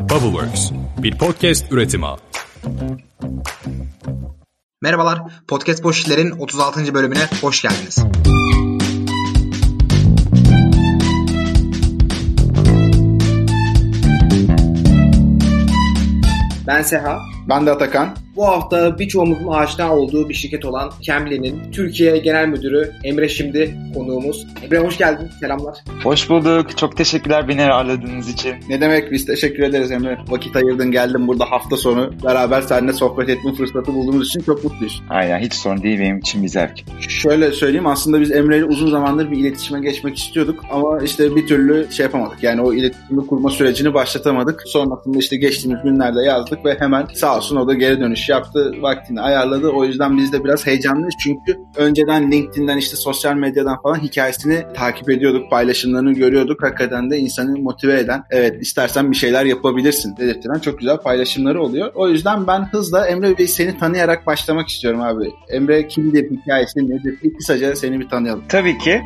Bubbleworks, bir podcast üretimi. Merhabalar, Podcast Boş İşler'in 36. bölümüne hoş geldiniz. Ben Seha. Ben de Atakan. Bu hafta birçoğumuzun aşina olduğu bir şirket olan Cambly'nin Türkiye Genel Müdürü Emre Şimdi konuğumuz. Emre hoş geldin. Selamlar. Hoş bulduk. Çok teşekkürler beni ağırladığınız için. Ne demek biz teşekkür ederiz Emre. Vakit ayırdın geldin burada hafta sonu beraber seninle sohbet etme fırsatı bulduğumuz için çok mutluyuz. Aynen hiç sorun değil benim için bir zevk. Şöyle söyleyeyim aslında biz Emre ile uzun zamandır bir iletişime geçmek istiyorduk ama işte bir türlü şey yapamadık. Yani o iletişimi kurma sürecini başlatamadık. Sonrasında işte geçtiğimiz günlerde yazdık ve hemen sağ olsun o da geri dönüş yaptı, vaktini ayarladı. O yüzden biz de biraz heyecanlıyız çünkü önceden LinkedIn'den işte sosyal medyadan falan hikayesini takip ediyorduk, paylaşımlarını görüyorduk. Hakikaten de insanı motive eden, evet istersen bir şeyler yapabilirsin dedirtilen çok güzel paylaşımları oluyor. O yüzden ben hızla Emre Bey seni tanıyarak başlamak istiyorum abi. Emre kimdir, hikayesi nedir? Bir kısaca seni bir tanıyalım. Tabii ki.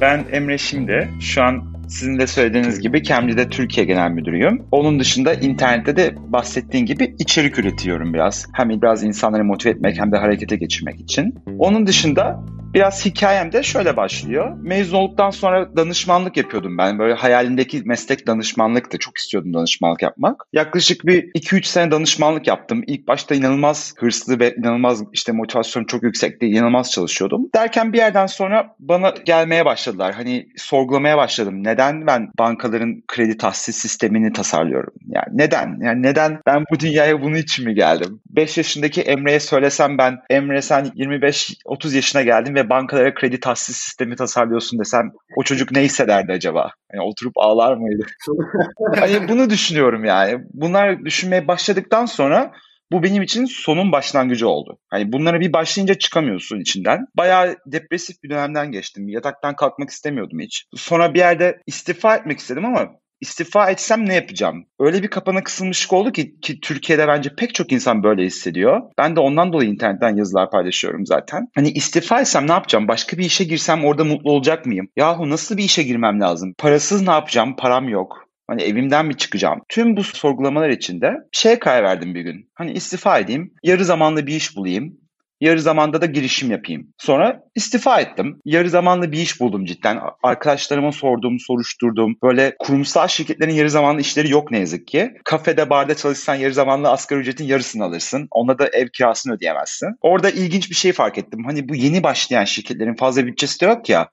Ben Emre Şimdi. Şu an sizin de söylediğiniz gibi Cambly'de Türkiye Genel Müdürüyüm. Onun dışında internette de bahsettiğin gibi içerik üretiyorum biraz. Hem biraz insanları motive etmek hem de harekete geçirmek için. Onun dışında Biraz hikayem de şöyle başlıyor. Mezun olduktan sonra danışmanlık yapıyordum ben. Böyle hayalimdeki meslek danışmanlıktı. Çok istiyordum danışmanlık yapmak. Yaklaşık bir 2-3 sene danışmanlık yaptım. İlk başta inanılmaz hırslı ve inanılmaz işte motivasyon çok yüksekti. İnanılmaz çalışıyordum. Derken bir yerden sonra bana gelmeye başladılar. Hani sorgulamaya başladım. Neden ben bankaların kredi tahsis sistemini tasarlıyorum? Yani neden? Yani neden ben bu dünyaya bunun için mi geldim? 5 yaşındaki Emre'ye söylesem ben Emre sen 25-30 yaşına geldin ve ve bankalara kredi tahsis sistemi tasarlıyorsun desem o çocuk ne hissederdi acaba? Yani oturup ağlar mıydı? hani bunu düşünüyorum yani. Bunlar düşünmeye başladıktan sonra bu benim için sonun başlangıcı oldu. Hani bunlara bir başlayınca çıkamıyorsun içinden. Bayağı depresif bir dönemden geçtim. Yataktan kalkmak istemiyordum hiç. Sonra bir yerde istifa etmek istedim ama istifa etsem ne yapacağım? Öyle bir kapana kısılmışlık oldu ki, ki Türkiye'de bence pek çok insan böyle hissediyor. Ben de ondan dolayı internetten yazılar paylaşıyorum zaten. Hani istifa etsem ne yapacağım? Başka bir işe girsem orada mutlu olacak mıyım? Yahu nasıl bir işe girmem lazım? Parasız ne yapacağım? Param yok. Hani evimden mi çıkacağım? Tüm bu sorgulamalar içinde şeye karar verdim bir gün. Hani istifa edeyim, yarı zamanlı bir iş bulayım. Yarı zamanda da girişim yapayım. Sonra istifa ettim. Yarı zamanlı bir iş buldum cidden. Arkadaşlarıma sordum, soruşturdum. Böyle kurumsal şirketlerin yarı zamanlı işleri yok ne yazık ki. Kafede, barda çalışsan yarı zamanlı asgari ücretin yarısını alırsın. Ona da ev kirasını ödeyemezsin. Orada ilginç bir şey fark ettim. Hani bu yeni başlayan şirketlerin fazla bütçesi de yok ya.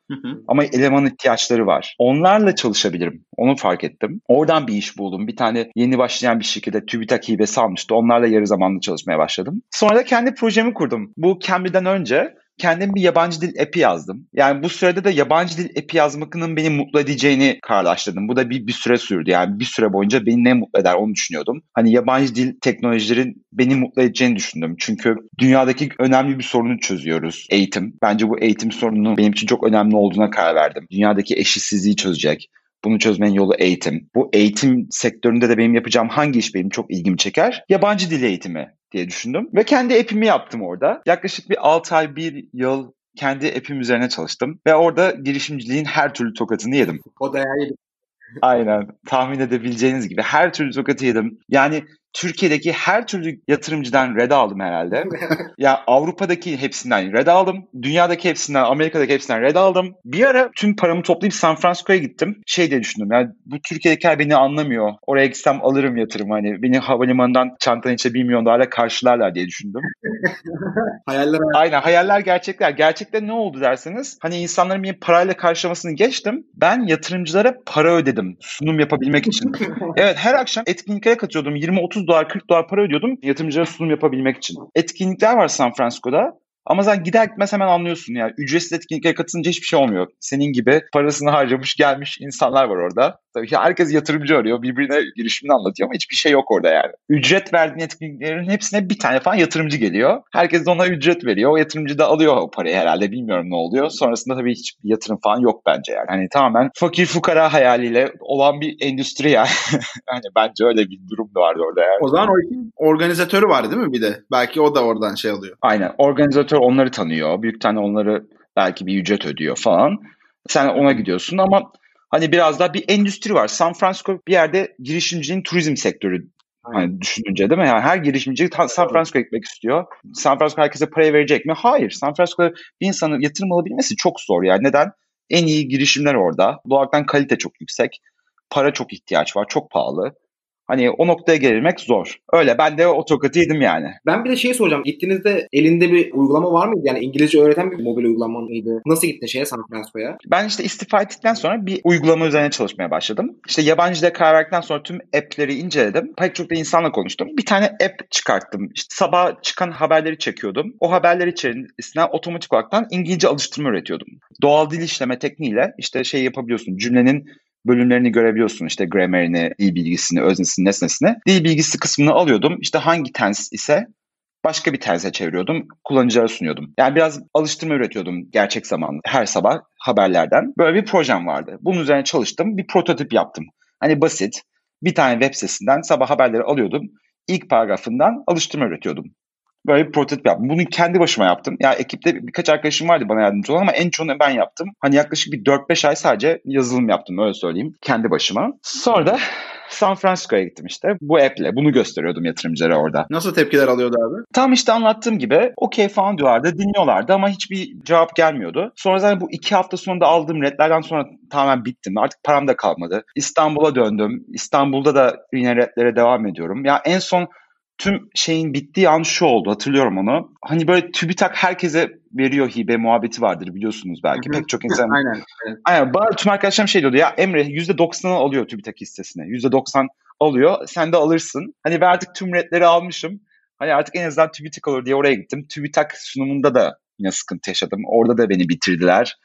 Ama eleman ihtiyaçları var. Onlarla çalışabilirim. Onu fark ettim. Oradan bir iş buldum. Bir tane yeni başlayan bir şirkete TÜBİTAK hibesi almıştı. Onlarla yarı zamanlı çalışmaya başladım. Sonra da kendi projemi kurdum bu Cambly'den önce kendim bir yabancı dil app'i yazdım. Yani bu sürede de yabancı dil app'i yazmakının beni mutlu edeceğini kararlaştırdım. Bu da bir, bir süre sürdü. Yani bir süre boyunca beni ne mutlu eder onu düşünüyordum. Hani yabancı dil teknolojilerin beni mutlu edeceğini düşündüm. Çünkü dünyadaki önemli bir sorunu çözüyoruz. Eğitim. Bence bu eğitim sorununun benim için çok önemli olduğuna karar verdim. Dünyadaki eşitsizliği çözecek. Bunu çözmenin yolu eğitim. Bu eğitim sektöründe de benim yapacağım hangi iş benim çok ilgimi çeker? Yabancı dil eğitimi diye düşündüm. Ve kendi app'imi yaptım orada. Yaklaşık bir 6 ay, 1 yıl kendi app'im üzerine çalıştım. Ve orada girişimciliğin her türlü tokatını yedim. O dayağı yedim. Aynen. Tahmin edebileceğiniz gibi her türlü tokatı yedim. Yani Türkiye'deki her türlü yatırımcıdan red aldım herhalde. ya Avrupa'daki hepsinden red aldım. Dünyadaki hepsinden, Amerika'daki hepsinden red aldım. Bir ara tüm paramı toplayıp San Francisco'ya gittim. Şey diye düşündüm. Yani bu Türkiye'dekiler beni anlamıyor. Oraya gitsem alırım yatırım. Hani beni havalimanından çantanın içine 1 milyon dolarla karşılarlar diye düşündüm. hayaller Aynen hayaller gerçekler. Gerçekten ne oldu derseniz hani insanların beni parayla karşılamasını geçtim. Ben yatırımcılara para ödedim sunum yapabilmek için. evet her akşam etkinliklere katıyordum. 20-30 dolar 40 dolar para ödüyordum yatırımcılara sunum yapabilmek için. Etkinlikler var San Francisco'da. Ama sen gider gitmez hemen anlıyorsun yani. Ücretsiz etkinliklere katılınca hiçbir şey olmuyor. Senin gibi parasını harcamış gelmiş insanlar var orada. Tabii ki herkes yatırımcı arıyor. Birbirine girişimini anlatıyor ama hiçbir şey yok orada yani. Ücret verdiğin etkinliklerin hepsine bir tane falan yatırımcı geliyor. Herkes de ona ücret veriyor. O yatırımcı da alıyor o parayı herhalde. Bilmiyorum ne oluyor. Sonrasında tabii hiçbir yatırım falan yok bence yani. Hani tamamen fakir fukara hayaliyle olan bir endüstri yani. hani bence öyle bir durum da vardı orada yani. O zaman o işin organizatörü var değil mi bir de? Belki o da oradan şey alıyor. Aynen. Organizatör onları tanıyor. Büyük tane onları belki bir ücret ödüyor falan. Sen ona gidiyorsun ama hani biraz daha bir endüstri var. San Francisco bir yerde girişimcinin turizm sektörü Hani düşününce değil mi? Yani her girişimci San Francisco'ya gitmek istiyor. San Francisco herkese para verecek mi? Hayır. San Francisco'da bir insanın yatırım alabilmesi çok zor yani. Neden? En iyi girişimler orada. Doğal kalite çok yüksek. Para çok ihtiyaç var. Çok pahalı. Hani o noktaya gelmek zor. Öyle ben de o tokatı yedim yani. Ben bir de şey soracağım. Gittiğinizde elinde bir uygulama var mıydı? Yani İngilizce öğreten bir mobil uygulama mıydı? Nasıl gittin şeye San Francisco'ya? Ben işte istifa ettikten sonra bir uygulama üzerine çalışmaya başladım. İşte yabancı dile karar verdikten sonra tüm app'leri inceledim. Pek çok da insanla konuştum. Bir tane app çıkarttım. İşte sabah çıkan haberleri çekiyordum. O haberler içerisinde otomatik olarak İngilizce alıştırma üretiyordum. Doğal dil işleme tekniğiyle işte şey yapabiliyorsun. Cümlenin bölümlerini görebiliyorsun. İşte grammar'ini, dil bilgisini, öznesini, nesnesini. Dil bilgisi kısmını alıyordum. İşte hangi tens ise başka bir tense çeviriyordum. Kullanıcılara sunuyordum. Yani biraz alıştırma üretiyordum gerçek zamanlı her sabah haberlerden. Böyle bir projem vardı. Bunun üzerine çalıştım. Bir prototip yaptım. Hani basit. Bir tane web sitesinden sabah haberleri alıyordum. İlk paragrafından alıştırma üretiyordum. Böyle bir prototip yaptım. Bunu kendi başıma yaptım. Ya ekipte birkaç arkadaşım vardı bana yardımcı olan ama en çoğunu ben yaptım. Hani yaklaşık bir 4-5 ay sadece yazılım yaptım öyle söyleyeyim. Kendi başıma. Sonra da San Francisco'ya gittim işte. Bu app'le bunu gösteriyordum yatırımcılara orada. Nasıl tepkiler alıyordu abi? Tam işte anlattığım gibi okey falan diyorlardı, dinliyorlardı ama hiçbir cevap gelmiyordu. Sonra zaten bu iki hafta sonunda aldığım redlerden sonra tamamen bittim. Artık param da kalmadı. İstanbul'a döndüm. İstanbul'da da yine redlere devam ediyorum. Ya en son tüm şeyin bittiği an şu oldu hatırlıyorum onu. Hani böyle TÜBİTAK herkese veriyor hibe muhabbeti vardır biliyorsunuz belki. Pek çok insan. Aynen. Evet. Aynen. Bana tüm arkadaşlarım şey diyordu ya Emre %90'ı alıyor TÜBİTAK hissesine. %90 alıyor. Sen de alırsın. Hani ben artık tüm redleri almışım. Hani artık en azından TÜBİTAK olur diye oraya gittim. TÜBİTAK sunumunda da yine sıkıntı yaşadım. Orada da beni bitirdiler.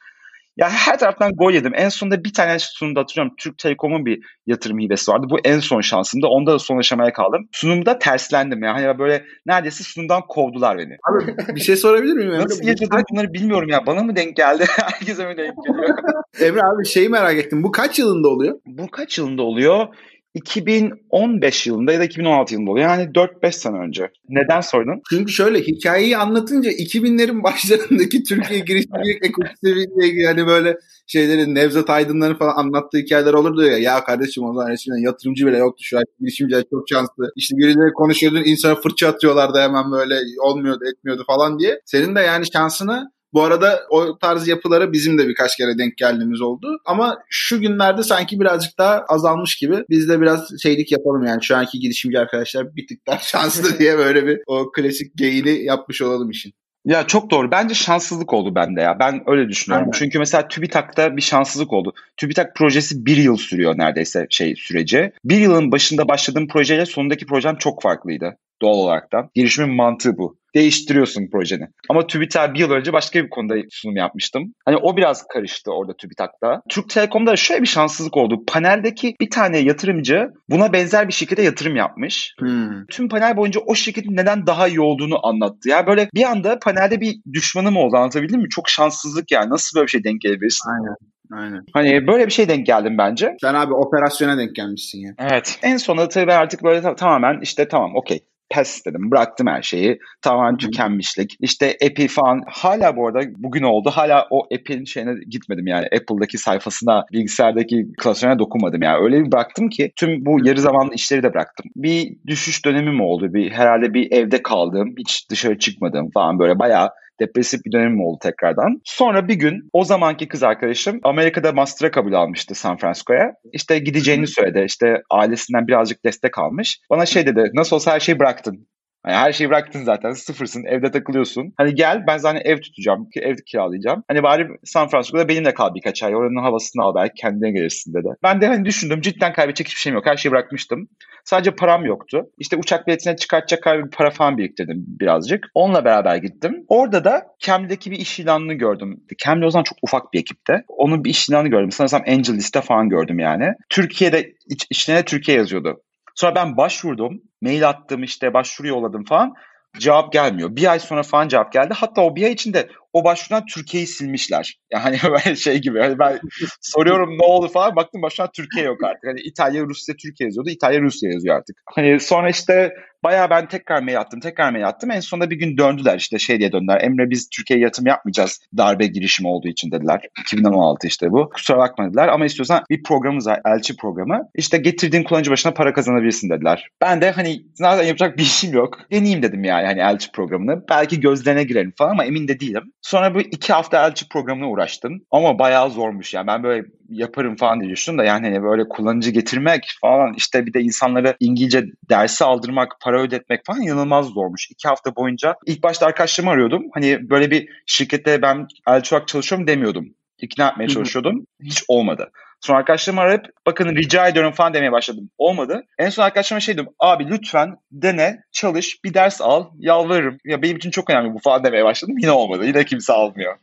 Ya her taraftan gol yedim. En sonunda bir tane sunumda hatırlıyorum. Türk Telekom'un bir yatırım hibesi vardı. Bu en son şansımda. Onda da son aşamaya kaldım. Sunumda terslendim. Yani hani böyle neredeyse sunumdan kovdular beni. Abi bir şey sorabilir miyim? Nasıl yaşadım bunları bilmiyorum ya. Bana mı denk geldi? Herkese mi denk geliyor? Emre abi şeyi merak ettim. Bu kaç yılında oluyor? Bu kaç yılında oluyor? 2015 yılında ya da 2016 yılında oluyor. Yani 4-5 sene önce. Neden sordun? Çünkü şöyle hikayeyi anlatınca 2000'lerin başlarındaki Türkiye girişimcilik ekosistemiyle ilgili hani böyle şeylerin Nevzat Aydınların falan anlattığı hikayeler olurdu ya. Ya kardeşim o zaman eskiden yatırımcı bile yoktu şu an girişimciler çok şanslı. İşte birileri konuşuyordun insana fırça atıyorlardı hemen böyle olmuyordu etmiyordu falan diye. Senin de yani şansını bu arada o tarz yapılara bizim de birkaç kere denk geldiğimiz oldu. Ama şu günlerde sanki birazcık daha azalmış gibi. Biz de biraz şeylik yapalım yani şu anki girişimci arkadaşlar bir tık daha şanslı diye böyle bir o klasik geyini yapmış olalım işin. Ya çok doğru. Bence şanssızlık oldu bende ya. Ben öyle düşünüyorum. Aynen. Çünkü mesela TÜBİTAK'ta bir şanssızlık oldu. TÜBİTAK projesi bir yıl sürüyor neredeyse şey süreci. Bir yılın başında başladığım projeyle sonundaki projem çok farklıydı doğal olaraktan. Girişimin mantığı bu değiştiriyorsun projeni. Ama TÜBİTAK bir yıl önce başka bir konuda sunum yapmıştım. Hani o biraz karıştı orada TÜBİTAK'ta. Türk Telekom'da şöyle bir şanssızlık oldu. Paneldeki bir tane yatırımcı buna benzer bir şirkete yatırım yapmış. Hmm. Tüm panel boyunca o şirketin neden daha iyi olduğunu anlattı. Ya yani böyle bir anda panelde bir düşmanım oldu anlatabildim mi? Çok şanssızlık yani. Nasıl böyle bir şey denk gelebilirsin? Aynen. Aynen. Hani böyle bir şey denk geldim bence. Sen abi operasyona denk gelmişsin ya. Evet. En sonunda tabii ben artık böyle tamamen işte tamam okey pes dedim. Bıraktım her şeyi. Tamamen tükenmişlik. İşte Epi falan hala bu arada bugün oldu. Hala o Epi'nin şeyine gitmedim yani. Apple'daki sayfasına, bilgisayardaki klasörüne dokunmadım yani. Öyle bir bıraktım ki tüm bu yarı zamanlı işleri de bıraktım. Bir düşüş dönemim oldu. Bir herhalde bir evde kaldım. Hiç dışarı çıkmadım falan böyle bayağı depresif bir dönemim oldu tekrardan. Sonra bir gün o zamanki kız arkadaşım Amerika'da master'a kabul almıştı San Francisco'ya. İşte gideceğini söyledi. İşte ailesinden birazcık destek almış. Bana şey dedi nasıl olsa her şeyi bıraktın. Hani her şeyi bıraktın zaten sıfırsın evde takılıyorsun. Hani gel ben zaten ev tutacağım ev kiralayacağım. Hani bari San Francisco'da benimle kal birkaç ay oranın havasını al belki kendine gelirsin dedi. Ben de hani düşündüm cidden kaybedecek hiçbir şeyim yok her şeyi bırakmıştım. Sadece param yoktu. İşte uçak biletine çıkartacak kadar bir para falan biriktirdim birazcık. Onunla beraber gittim. Orada da Cambly'deki bir iş ilanını gördüm. Cambly o zaman çok ufak bir ekipte. Onun bir iş ilanını gördüm. Sanırsam Angel Liste falan gördüm yani. Türkiye'de iç, içlerine Türkiye yazıyordu. Sonra ben başvurdum. Mail attım işte başvuru yolladım falan. Cevap gelmiyor. Bir ay sonra falan cevap geldi. Hatta o bir ay içinde o başvurudan Türkiye'yi silmişler. Yani böyle şey gibi. Hani ben soruyorum ne oldu falan. Baktım başvurudan Türkiye yok artık. Hani İtalya, Rusya, Türkiye yazıyordu. İtalya, Rusya yazıyor artık. Hani sonra işte bayağı ben tekrar mail attım. Tekrar mail attım. En sonunda bir gün döndüler işte şey diye döndüler. Emre biz Türkiye'ye yatırım yapmayacağız. Darbe girişimi olduğu için dediler. 2016 işte bu. Kusura bakma dediler. Ama istiyorsan bir programımız var. Elçi programı. İşte getirdiğin kullanıcı başına para kazanabilirsin dediler. Ben de hani zaten yapacak bir işim yok. Deneyeyim dedim yani hani elçi programını. Belki gözlerine girelim falan ama emin de değilim. Sonra bu iki hafta elçi programına uğraştım. Ama bayağı zormuş yani. Ben böyle yaparım falan diye düşündüm da yani hani böyle kullanıcı getirmek falan işte bir de insanlara İngilizce dersi aldırmak, para ödetmek falan inanılmaz zormuş. İki hafta boyunca ilk başta arkadaşlarımı arıyordum. Hani böyle bir şirkette ben elçi olarak çalışıyorum demiyordum. İkna etmeye çalışıyordum. Hiç olmadı. Sonra arkadaşlarımı arayıp bakın rica ediyorum falan demeye başladım. Olmadı. En son arkadaşlarıma şey dedim. Abi lütfen dene, çalış, bir ders al, yalvarırım. Ya benim için çok önemli bu falan demeye başladım. Yine olmadı. Yine kimse almıyor.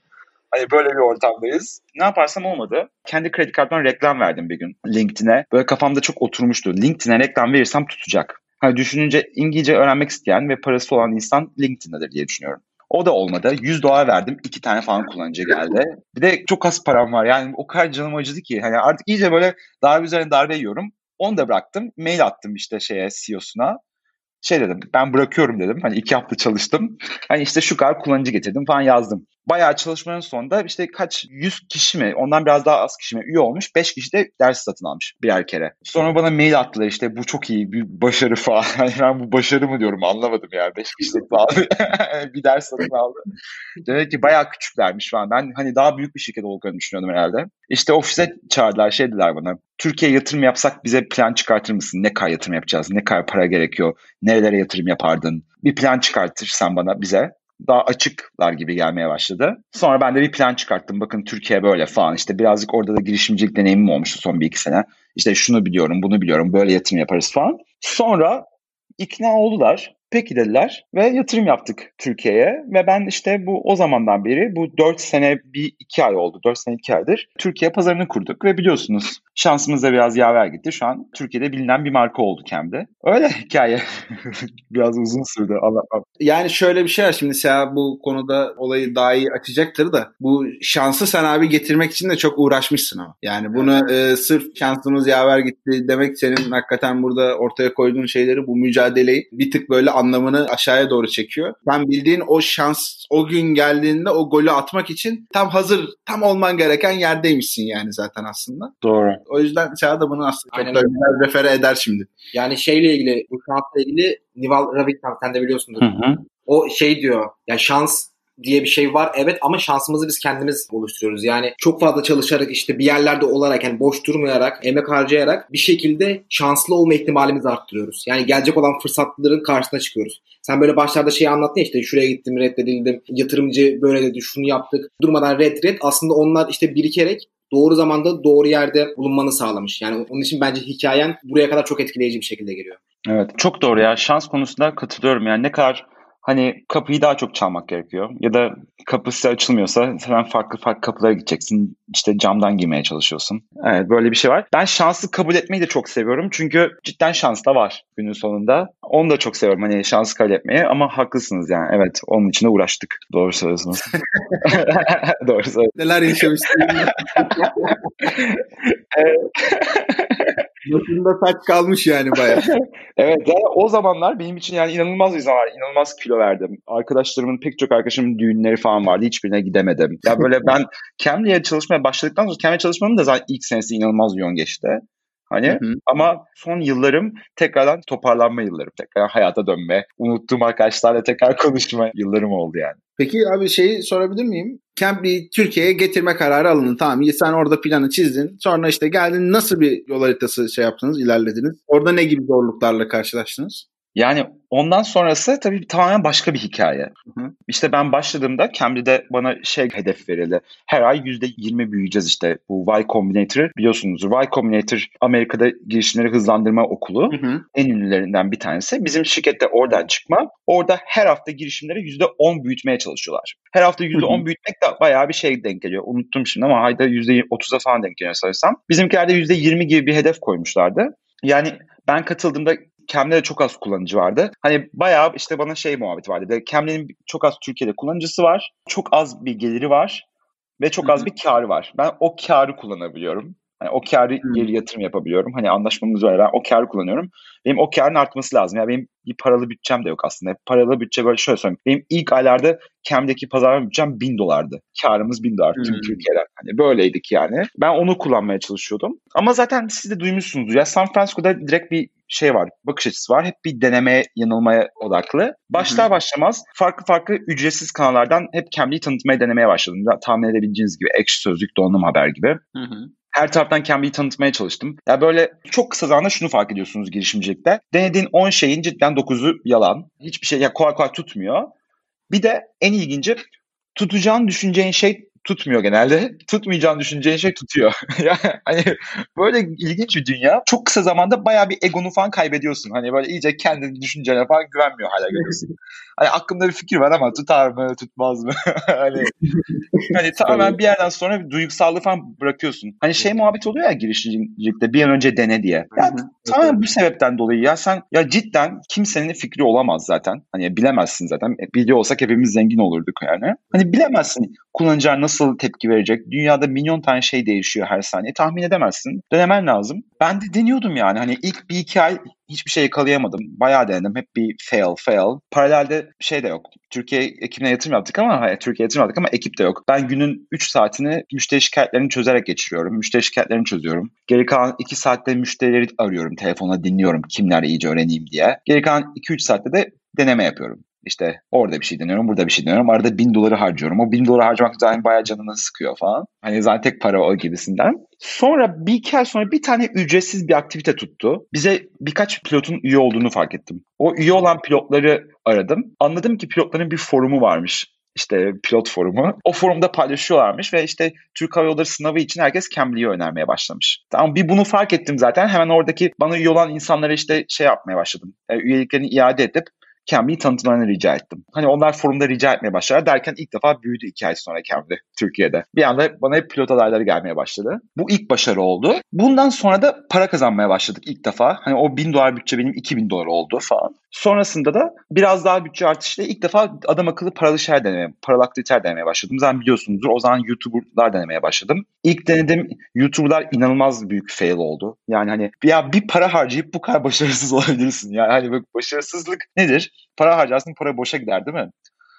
Hani böyle bir ortamdayız. Ne yaparsam olmadı. Kendi kredi kartımdan reklam verdim bir gün LinkedIn'e. Böyle kafamda çok oturmuştu. LinkedIn'e reklam verirsem tutacak. Hani düşününce İngilizce öğrenmek isteyen ve parası olan insan LinkedIn'dedir diye düşünüyorum. O da olmadı. 100 dolar verdim. iki tane falan kullanıcı geldi. Bir de çok az param var. Yani o kadar canım acıdı ki. Hani artık iyice böyle darbe üzerine darbe yiyorum. Onu da bıraktım. Mail attım işte şeye CEO'suna şey dedim ben bırakıyorum dedim. Hani iki hafta çalıştım. Hani işte şu kadar kullanıcı getirdim falan yazdım. Bayağı çalışmanın sonunda işte kaç yüz kişi mi ondan biraz daha az kişi mi üye olmuş. Beş kişi de ders satın almış birer kere. Sonra bana mail attılar işte bu çok iyi bir başarı falan. Hani ben bu başarı mı diyorum anlamadım ya. Beş kişi satın aldı. bir ders satın aldı. Demek ki bayağı küçüklermiş falan. Ben hani daha büyük bir şirket olduklarını düşünüyordum herhalde. İşte ofise çağırdılar şey dediler bana. Türkiye yatırım yapsak bize plan çıkartır mısın? Ne kadar yatırım yapacağız? Ne kadar para gerekiyor? Nerelere yatırım yapardın? Bir plan çıkartırsan bana bize daha açıklar gibi gelmeye başladı. Sonra ben de bir plan çıkarttım. Bakın Türkiye böyle falan. İşte birazcık orada da girişimcilik deneyimim olmuştu son bir iki sene. İşte şunu biliyorum, bunu biliyorum, böyle yatırım yaparız falan. Sonra ikna oldular. Peki dediler ve yatırım yaptık Türkiye'ye ve ben işte bu o zamandan beri bu 4 sene bir 2 ay oldu 4 sene 2 aydır Türkiye pazarını kurduk ve biliyorsunuz şansımız da biraz yaver gitti. Şu an Türkiye'de bilinen bir marka oldu Kem'de. Öyle hikaye. biraz uzun sürdü anlatmam. Yani şöyle bir şey var şimdi mesela bu konuda olayı daha iyi açacaktır da bu şansı sen abi getirmek için de çok uğraşmışsın ama. Yani bunu e, sırf şansımız yaver gitti demek senin hakikaten burada ortaya koyduğun şeyleri bu mücadeleyi bir tık böyle anlamını aşağıya doğru çekiyor. Ben bildiğin o şans o gün geldiğinde o golü atmak için tam hazır, tam olman gereken yerdeymişsin yani zaten aslında. Doğru. O yüzden Çağ da bunu aslında Aynen. çok da güzel refere eder şimdi. Yani şeyle ilgili, bu şansla ilgili Nival Ravikant sen de biliyorsundur. Hı hı. O şey diyor, ya şans diye bir şey var evet ama şansımızı biz kendimiz oluşturuyoruz. Yani çok fazla çalışarak işte bir yerlerde olarak yani boş durmayarak, emek harcayarak bir şekilde şanslı olma ihtimalimizi arttırıyoruz. Yani gelecek olan fırsatların karşısına çıkıyoruz. Sen böyle başlarda şeyi anlattın ya işte şuraya gittim reddedildim, yatırımcı böyle dedi şunu yaptık. Durmadan red red aslında onlar işte birikerek doğru zamanda doğru yerde bulunmanı sağlamış. Yani onun için bence hikayen buraya kadar çok etkileyici bir şekilde geliyor. Evet çok doğru ya şans konusunda katılıyorum yani ne kadar hani kapıyı daha çok çalmak gerekiyor. Ya da kapısı açılmıyorsa sen farklı farklı kapılara gideceksin. İşte camdan girmeye çalışıyorsun. Evet böyle bir şey var. Ben şansı kabul etmeyi de çok seviyorum. Çünkü cidden şans da var günün sonunda. Onu da çok seviyorum hani şansı kabul etmeyi ama haklısınız yani. Evet onun için de uğraştık. Doğru söylüyorsunuz. Doğru söylüyorsunuz. Neler yaşamışsın. Başında saç kalmış yani bayağı. evet yani o zamanlar benim için yani inanılmaz bir zaman. inanılmaz kilo verdim. Arkadaşlarımın pek çok arkadaşımın düğünleri falan vardı. Hiçbirine gidemedim. Ya böyle ben Cambly'e çalışmaya başladıktan sonra Cambly'e çalışmamın da zaten ilk senesi inanılmaz yoğun geçti. Hani hı hı. ama son yıllarım tekrardan toparlanma yıllarım. Tekrar hayata dönme, unuttuğum arkadaşlarla tekrar konuşma yıllarım oldu yani. Peki abi şeyi sorabilir miyim? Campbell'i Türkiye'ye getirme kararı alındı. Tamam sen orada planı çizdin. Sonra işte geldin nasıl bir yol haritası şey yaptınız, ilerlediniz? Orada ne gibi zorluklarla karşılaştınız? Yani ondan sonrası tabii tamamen başka bir hikaye. Hı hı. İşte ben başladığımda Cambly'de bana şey hedef verildi. Her ay %20 büyüyeceğiz işte bu Y Combinator biliyorsunuz. Y Combinator Amerika'da girişimleri hızlandırma okulu. Hı hı. En ünlülerinden bir tanesi. Bizim şirkette oradan çıkma. Orada her hafta girişimleri %10 büyütmeye çalışıyorlar. Her hafta %10 hı hı. büyütmek de bayağı bir şey denk geliyor. Unuttum şimdi ama ayda %30'a falan denk geliyor sanırsam. Bizimkilerde %20 gibi bir hedef koymuşlardı. Yani ben katıldığımda Cambly'de çok az kullanıcı vardı. Hani bayağı işte bana şey muhabbeti vardı. Cambly'nin çok az Türkiye'de kullanıcısı var. Çok az bir geliri var. Ve çok az bir karı var. Ben o karı kullanabiliyorum. Hani o karı geri yatırım yapabiliyorum. Hani anlaşmamız var. Ben o karı kullanıyorum. Benim o karın artması lazım. Yani benim bir paralı bütçem de yok aslında. Paralı bütçe böyle şöyle söyleyeyim. Benim ilk aylarda Cam'deki pazarlama bütçem 1000 dolardı. Karımız 1000 dolar tüm hmm. Türkiye'den. Hani böyleydik yani. Ben onu kullanmaya çalışıyordum. Ama zaten siz de duymuşsunuzdur. Ya San Francisco'da direkt bir şey var, bakış açısı var. Hep bir deneme, yanılmaya odaklı. Başlar Hı-hı. başlamaz farklı farklı ücretsiz kanallardan hep Cambly'i tanıtmaya denemeye başladım. Tahmin edebileceğiniz gibi Ekşi Sözlük, Donanım Haber gibi. Hı-hı her taraftan Cambly'i tanıtmaya çalıştım. Ya yani böyle çok kısa zamanda şunu fark ediyorsunuz girişimcilikte. Denediğin 10 şeyin cidden 9'u yalan. Hiçbir şey ya kolay kolay tutmuyor. Bir de en ilginci tutacağını düşüneceğin şey tutmuyor genelde. Tutmayacağını düşüneceğin şey tutuyor. yani hani böyle ilginç bir dünya. Çok kısa zamanda bayağı bir egonu falan kaybediyorsun. Hani böyle iyice kendi düşüncene falan güvenmiyor hale geliyorsun. hani aklımda bir fikir var ama tutar mı tutmaz mı? hani, hani tamamen bir yerden sonra bir duygusallığı falan bırakıyorsun. Hani şey muhabbet oluyor ya girişimcilikte bir an önce dene diye. Yani tamamen bu sebepten dolayı ya sen ya cidden kimsenin fikri olamaz zaten. Hani bilemezsin zaten. E, biliyor olsak hepimiz zengin olurduk yani. Hani bilemezsin kullanıcılar nasıl tepki verecek. Dünyada milyon tane şey değişiyor her saniye. Tahmin edemezsin. Denemen lazım. Ben de deniyordum yani. Hani ilk bir iki ay hiçbir şey yakalayamadım. Bayağı denedim. Hep bir fail, fail. Paralelde şey de yok. Türkiye ekibine yatırım yaptık ama hayır, Türkiye yatırım yaptık ama ekip de yok. Ben günün 3 saatini müşteri şikayetlerini çözerek geçiriyorum. Müşteri şikayetlerini çözüyorum. Geri kalan 2 saatte müşterileri arıyorum. Telefonla dinliyorum kimler iyice öğreneyim diye. Geri kalan 2-3 saatte de deneme yapıyorum. İşte orada bir şey deniyorum, burada bir şey deniyorum. Arada bin doları harcıyorum. O bin doları harcamak zaten bayağı canını sıkıyor falan. Hani zaten tek para o gibisinden. Sonra bir iki ay sonra bir tane ücretsiz bir aktivite tuttu. Bize birkaç pilotun üye olduğunu fark ettim. O üye olan pilotları aradım. Anladım ki pilotların bir forumu varmış işte pilot forumu. O forumda paylaşıyorlarmış ve işte Türk Hava Yolları sınavı için herkes Cambly'i önermeye başlamış. Tamam bir bunu fark ettim zaten. Hemen oradaki bana üye olan insanlara işte şey yapmaya başladım. Yani üyeliklerini iade edip Cambly'i tanıtmalarını rica ettim. Hani onlar forumda rica etmeye başladılar derken ilk defa büyüdü iki ay sonra Cambly Türkiye'de. Bir anda bana hep pilot adayları gelmeye başladı. Bu ilk başarı oldu. Bundan sonra da para kazanmaya başladık ilk defa. Hani o bin dolar bütçe benim 2000 dolar oldu falan. Sonrasında da biraz daha bütçe artışıyla ilk defa adam akıllı paralı şeyler denemeye, paralı aktiviteler denemeye başladım. Zaten biliyorsunuzdur o zaman YouTuber'lar denemeye başladım. İlk denedim YouTuber'lar inanılmaz büyük fail oldu. Yani hani ya bir para harcayıp bu kadar başarısız olabilirsin. Yani hani başarısızlık nedir? Para harcarsın para boşa gider değil mi?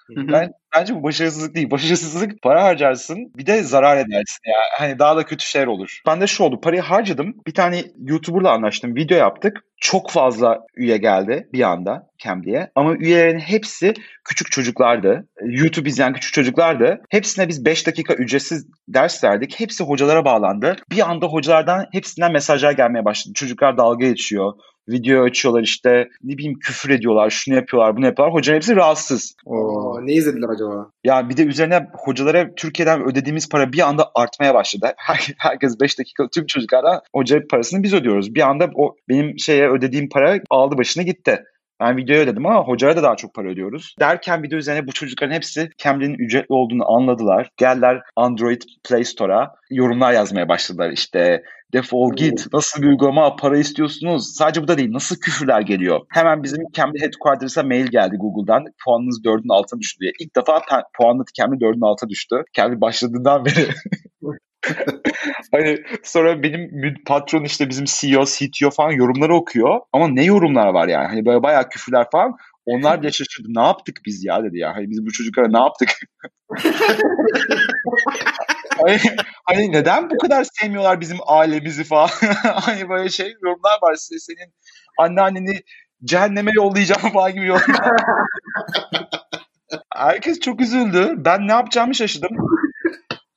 Ben bence bu başarısızlık değil. Başarısızlık para harcarsın bir de zarar edersin ya. Hani daha da kötü şeyler olur. Ben de şu oldu. Parayı harcadım. Bir tane YouTuber'la anlaştım. Video yaptık. Çok fazla üye geldi bir anda Cambly'e. Ama üyelerin hepsi küçük çocuklardı. YouTube izleyen küçük çocuklardı. Hepsine biz 5 dakika ücretsiz ders verdik. Hepsi hocalara bağlandı. Bir anda hocalardan hepsinden mesajlar gelmeye başladı. Çocuklar dalga geçiyor video açıyorlar işte ne bileyim küfür ediyorlar, şunu yapıyorlar, bunu yapıyorlar. Hocanın hepsi rahatsız. Oo, ne izlediler acaba? Ya bir de üzerine hocalara Türkiye'den ödediğimiz para bir anda artmaya başladı. Her, herkes 5 dakika tüm çocuklardan hoca parasını biz ödüyoruz. Bir anda o benim şeye ödediğim para aldı başını gitti. Ben videoya ödedim ama hocaya da daha çok para ödüyoruz. Derken video üzerine bu çocukların hepsi Cambly'nin ücretli olduğunu anladılar. Geldiler Android Play Store'a yorumlar yazmaya başladılar işte. Defol git. Nasıl bir uygulama? Para istiyorsunuz. Sadece bu da değil. Nasıl küfürler geliyor? Hemen bizim Cambly Headquarters'a mail geldi Google'dan. Puanınız 4'ün altına düştü diye. İlk defa puanlı Cambly 4'ün altına düştü. Cambly başladığından beri hani sonra benim patron işte bizim CEO, CTO falan yorumları okuyor. Ama ne yorumlar var yani? Hani böyle bayağı küfürler falan. Onlar da şaşırdı. Ne yaptık biz ya dedi ya. Hani biz bu çocuklara ne yaptık? hani, hani neden bu kadar sevmiyorlar bizim ailemizi falan? hani böyle şey yorumlar var. Senin anneanneni cehenneme yollayacağım falan gibi yorumlar. Herkes çok üzüldü. Ben ne yapacağımı şaşırdım.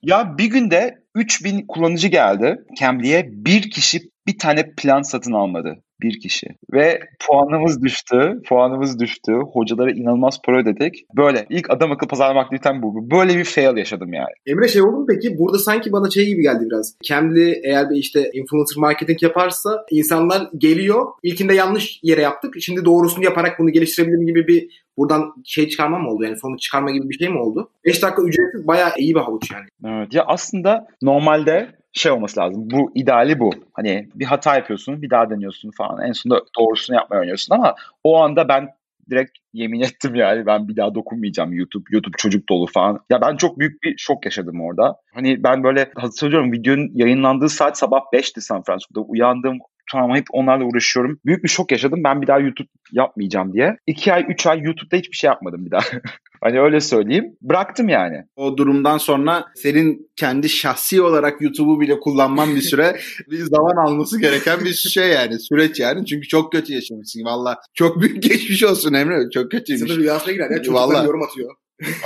Ya bir günde 3000 kullanıcı geldi Cambly'e. Bir kişi bir tane plan satın almadı. Bir kişi. Ve puanımız düştü. Puanımız düştü. Hocalara inanılmaz para ödedik. Böyle ilk adam akıl pazarlama aktiviten bu. Böyle bir fail yaşadım yani. Emre şey oldu mu peki? Burada sanki bana şey gibi geldi biraz. Kendi eğer bir işte influencer marketing yaparsa insanlar geliyor. İlkinde yanlış yere yaptık. Şimdi doğrusunu yaparak bunu geliştirebilirim gibi bir buradan şey çıkarma mı oldu? Yani sonuç çıkarma gibi bir şey mi oldu? 5 dakika ücretsiz bayağı iyi bir havuç yani. Evet. Ya aslında normalde şey olması lazım. Bu ideali bu. Hani bir hata yapıyorsun, bir daha deniyorsun falan. En sonunda doğrusunu yapmaya oynuyorsun ama o anda ben direkt yemin ettim yani ben bir daha dokunmayacağım YouTube. YouTube çocuk dolu falan. Ya ben çok büyük bir şok yaşadım orada. Hani ben böyle hatırlıyorum videonun yayınlandığı saat sabah 5'ti San Francisco'da. Uyandım tamam hep onlarla uğraşıyorum. Büyük bir şok yaşadım. Ben bir daha YouTube yapmayacağım diye. 2 ay 3 ay YouTube'da hiçbir şey yapmadım bir daha. hani öyle söyleyeyim. Bıraktım yani. O durumdan sonra senin kendi şahsi olarak YouTube'u bile kullanman bir süre bir zaman alması gereken bir şey yani. Süreç yani. Çünkü çok kötü yaşamışsın. Valla çok büyük geçmiş olsun Emre. Çok kötüymüş. Sınır rüyasına girer ya. Çocuklar Vallahi. yorum atıyor.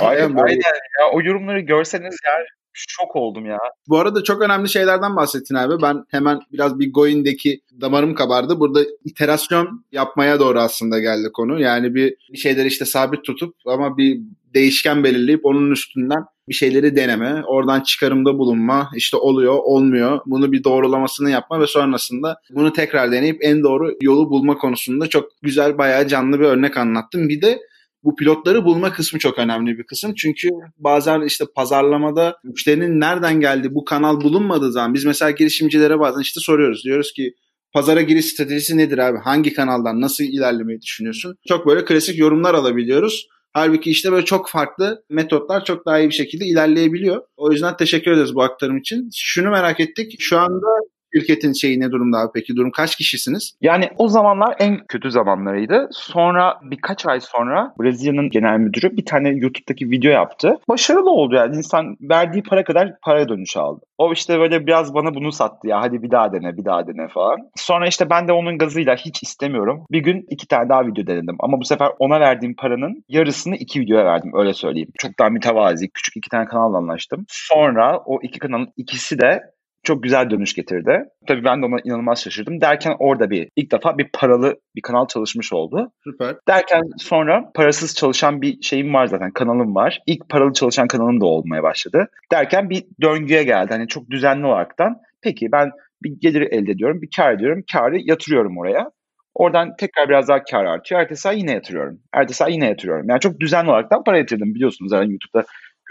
Aynen, aynen ya. O yorumları görseniz yani şok oldum ya. Bu arada çok önemli şeylerden bahsettin abi. Ben hemen biraz bir Goin'deki damarım kabardı. Burada iterasyon yapmaya doğru aslında geldi konu. Yani bir, bir şeyleri işte sabit tutup ama bir değişken belirleyip onun üstünden bir şeyleri deneme, oradan çıkarımda bulunma, işte oluyor, olmuyor. Bunu bir doğrulamasını yapma ve sonrasında bunu tekrar deneyip en doğru yolu bulma konusunda çok güzel, bayağı canlı bir örnek anlattım. Bir de bu pilotları bulma kısmı çok önemli bir kısım. Çünkü bazen işte pazarlamada müşterinin nereden geldi bu kanal bulunmadığı zaman biz mesela girişimcilere bazen işte soruyoruz. Diyoruz ki pazara giriş stratejisi nedir abi? Hangi kanaldan nasıl ilerlemeyi düşünüyorsun? Çok böyle klasik yorumlar alabiliyoruz. Halbuki işte böyle çok farklı metotlar çok daha iyi bir şekilde ilerleyebiliyor. O yüzden teşekkür ederiz bu aktarım için. Şunu merak ettik. Şu anda şirketin şeyi ne durumda abi peki? Durum kaç kişisiniz? Yani o zamanlar en kötü zamanlarıydı. Sonra birkaç ay sonra Brezilya'nın genel müdürü bir tane YouTube'daki video yaptı. Başarılı oldu yani. İnsan verdiği para kadar para dönüş aldı. O işte böyle biraz bana bunu sattı ya. Hadi bir daha dene, bir daha dene falan. Sonra işte ben de onun gazıyla hiç istemiyorum. Bir gün iki tane daha video denedim. Ama bu sefer ona verdiğim paranın yarısını iki videoya verdim. Öyle söyleyeyim. Çok daha mütevazi. Küçük iki tane kanalla anlaştım. Sonra o iki kanalın ikisi de çok güzel dönüş getirdi. Tabii ben de ona inanılmaz şaşırdım. Derken orada bir ilk defa bir paralı bir kanal çalışmış oldu. Süper. Derken sonra parasız çalışan bir şeyim var zaten kanalım var. İlk paralı çalışan kanalım da olmaya başladı. Derken bir döngüye geldi. Hani çok düzenli olaraktan peki ben bir gelir elde ediyorum, bir kar ediyorum. Karı yatırıyorum oraya. Oradan tekrar biraz daha kar artıyor. Ertesi ay yine yatırıyorum. Ertesi ay yine yatırıyorum. Yani çok düzenli olaraktan para yatırdım biliyorsunuz zaten YouTube'da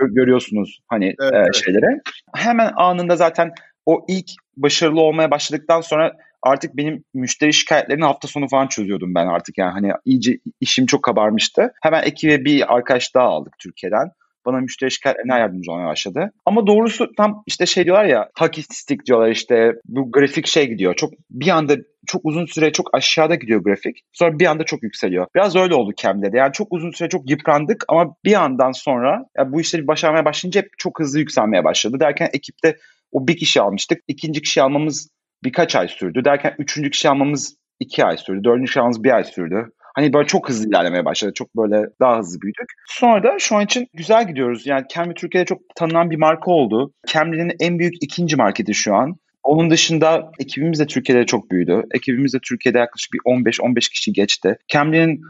görüyorsunuz hani Evet, e, evet. şeyleri. Hemen anında zaten o ilk başarılı olmaya başladıktan sonra artık benim müşteri şikayetlerini hafta sonu falan çözüyordum ben artık yani hani iyice işim çok kabarmıştı. Hemen ekibe bir arkadaş daha aldık Türkiye'den. Bana müşteri şikayetlerine yardımcı olmaya başladı. Ama doğrusu tam işte şey diyorlar ya takistik diyorlar işte bu grafik şey gidiyor. Çok bir anda çok uzun süre çok aşağıda gidiyor grafik. Sonra bir anda çok yükseliyor. Biraz öyle oldu Camb'de de. Yani çok uzun süre çok yıprandık ama bir yandan sonra ya bu işleri başarmaya başlayınca hep çok hızlı yükselmeye başladı. Derken ekipte o bir kişi almıştık. İkinci kişi almamız birkaç ay sürdü. Derken üçüncü kişi almamız iki ay sürdü. Dördüncü kişi almamız bir ay sürdü. Hani böyle çok hızlı ilerlemeye başladı. Çok böyle daha hızlı büyüdük. Sonra da şu an için güzel gidiyoruz. Yani Cambly Türkiye'de çok tanınan bir marka oldu. Cambly'nin en büyük ikinci marketi şu an. Onun dışında ekibimiz de Türkiye'de çok büyüdü. Ekibimiz de Türkiye'de yaklaşık bir 15-15 kişi geçti. Cambly'nin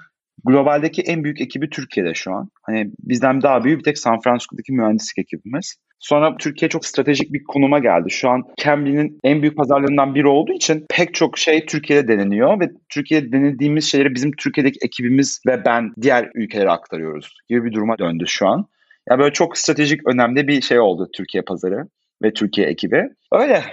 globaldeki en büyük ekibi Türkiye'de şu an. Hani bizden daha büyük bir tek San Francisco'daki mühendislik ekibimiz. Sonra Türkiye çok stratejik bir konuma geldi. Şu an Cambly'nin en büyük pazarlarından biri olduğu için pek çok şey Türkiye'de deneniyor ve Türkiye'de denediğimiz şeyleri bizim Türkiye'deki ekibimiz ve ben diğer ülkelere aktarıyoruz gibi bir duruma döndü şu an. Yani böyle çok stratejik önemli bir şey oldu Türkiye pazarı ve Türkiye ekibi. Öyle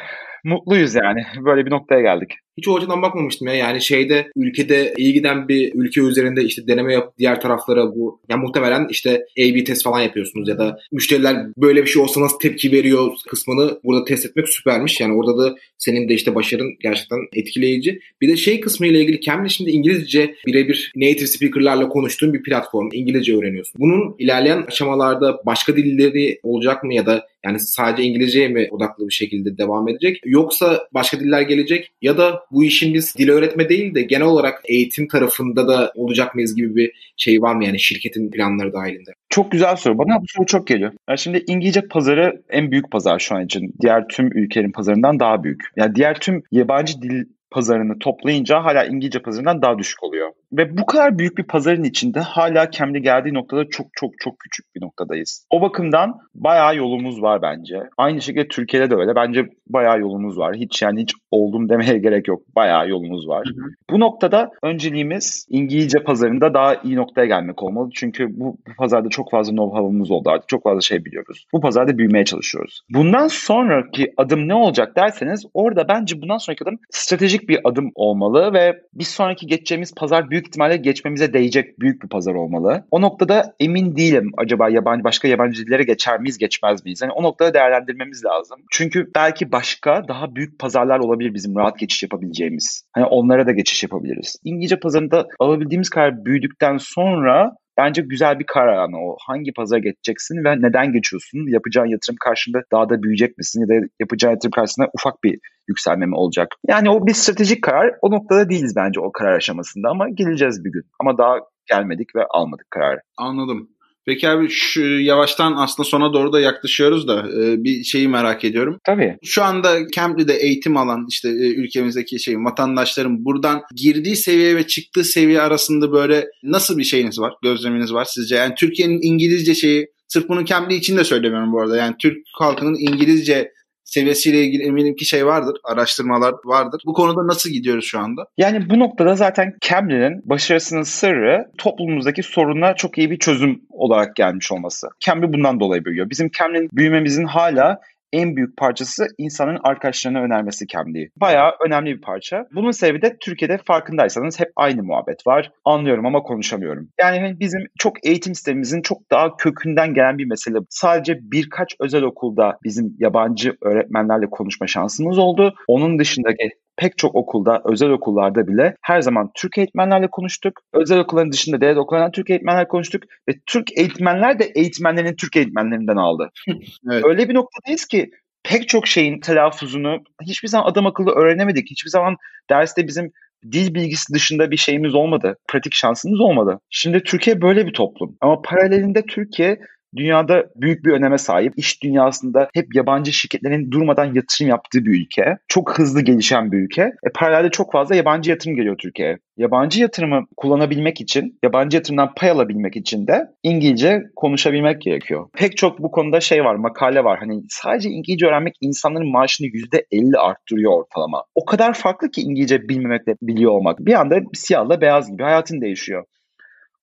mutluyuz yani. Böyle bir noktaya geldik. Hiç o açıdan bakmamıştım ya. Yani şeyde ülkede iyi giden bir ülke üzerinde işte deneme yap diğer taraflara bu. Yani muhtemelen işte A-B test falan yapıyorsunuz ya da müşteriler böyle bir şey olsa nasıl tepki veriyor kısmını burada test etmek süpermiş. Yani orada da senin de işte başarın gerçekten etkileyici. Bir de şey kısmı ile ilgili Cambly şimdi İngilizce birebir native speakerlarla konuştuğun bir platform. İngilizce öğreniyorsun. Bunun ilerleyen aşamalarda başka dilleri olacak mı ya da yani sadece İngilizceye mi odaklı bir şekilde devam edecek? Yoksa başka diller gelecek ya da bu işin biz dil öğretme değil de genel olarak eğitim tarafında da olacak mıyız gibi bir şey var mı yani şirketin planları dahilinde? Çok güzel soru. Bana bu soru çok geliyor. Yani şimdi İngilizce pazarı en büyük pazar şu an için. Diğer tüm ülkelerin pazarından daha büyük. Yani diğer tüm yabancı dil pazarını toplayınca hala İngilizce pazarından daha düşük oluyor. Ve bu kadar büyük bir pazarın içinde hala kendi geldiği noktada çok çok çok küçük bir noktadayız. O bakımdan bayağı yolumuz var bence. Aynı şekilde Türkiye'de de öyle. Bence bayağı yolumuz var. Hiç yani hiç oldum demeye gerek yok. Bayağı yolumuz var. Hı hı. Bu noktada önceliğimiz İngilizce pazarında daha iyi noktaya gelmek olmalı. Çünkü bu, bu pazarda çok fazla know-how'ımız oldu artık. Çok fazla şey biliyoruz. Bu pazarda büyümeye çalışıyoruz. Bundan sonraki adım ne olacak derseniz orada bence bundan sonraki adım stratejik bir adım olmalı ve bir sonraki geçeceğimiz pazar büyük ihtimalle geçmemize değecek büyük bir pazar olmalı. O noktada emin değilim acaba yabancı başka yabancı dillere geçer miyiz geçmez miyiz? Yani o noktada değerlendirmemiz lazım. Çünkü belki başka daha büyük pazarlar olabilir bizim rahat geçiş yapabileceğimiz. Hani onlara da geçiş yapabiliriz. İngilizce pazarında alabildiğimiz kadar büyüdükten sonra bence güzel bir karar yani o. Hangi pazara geçeceksin ve neden geçiyorsun? Yapacağın yatırım karşında daha da büyüyecek misin ya da yapacağın yatırım karşısında ufak bir yükselme olacak? Yani o bir stratejik karar. O noktada değiliz bence o karar aşamasında ama geleceğiz bir gün. Ama daha gelmedik ve almadık kararı. Anladım. Peki abi şu yavaştan aslında sona doğru da yaklaşıyoruz da e, bir şeyi merak ediyorum. Tabii. Şu anda Cambly'de eğitim alan işte e, ülkemizdeki şey vatandaşların buradan girdiği seviye ve çıktığı seviye arasında böyle nasıl bir şeyiniz var, gözleminiz var sizce? Yani Türkiye'nin İngilizce şeyi Sırf bunu Cambly için de söylemiyorum bu arada. Yani Türk halkının İngilizce seviyesiyle ilgili eminim ki şey vardır, araştırmalar vardır. Bu konuda nasıl gidiyoruz şu anda? Yani bu noktada zaten Cambly'nin başarısının sırrı toplumumuzdaki sorunlara çok iyi bir çözüm olarak gelmiş olması. Cambly bundan dolayı büyüyor. Bizim Cambly'nin büyümemizin hala en büyük parçası insanın arkadaşlarına önermesi Cambly'i. Bayağı önemli bir parça. Bunun sebebi de Türkiye'de farkındaysanız hep aynı muhabbet var. Anlıyorum ama konuşamıyorum. Yani hani bizim çok eğitim sistemimizin çok daha kökünden gelen bir mesele. Sadece birkaç özel okulda bizim yabancı öğretmenlerle konuşma şansımız oldu. Onun dışındaki pek çok okulda, özel okullarda bile her zaman Türk eğitmenlerle konuştuk. Özel okulların dışında devlet okullarından Türk eğitmenlerle konuştuk ve Türk eğitmenler de eğitmenlerin Türk eğitmenlerinden aldı. evet. Öyle bir noktadayız ki pek çok şeyin telaffuzunu hiçbir zaman adam akıllı öğrenemedik. Hiçbir zaman derste bizim dil bilgisi dışında bir şeyimiz olmadı. Pratik şansımız olmadı. Şimdi Türkiye böyle bir toplum. Ama paralelinde Türkiye dünyada büyük bir öneme sahip. İş dünyasında hep yabancı şirketlerin durmadan yatırım yaptığı bir ülke. Çok hızlı gelişen bir ülke. E, paralelde çok fazla yabancı yatırım geliyor Türkiye'ye. Yabancı yatırımı kullanabilmek için, yabancı yatırımdan pay alabilmek için de İngilizce konuşabilmek gerekiyor. Pek çok bu konuda şey var, makale var. Hani sadece İngilizce öğrenmek insanların maaşını %50 arttırıyor ortalama. O kadar farklı ki İngilizce bilmemekle biliyor olmak. Bir anda siyahla beyaz gibi hayatın değişiyor.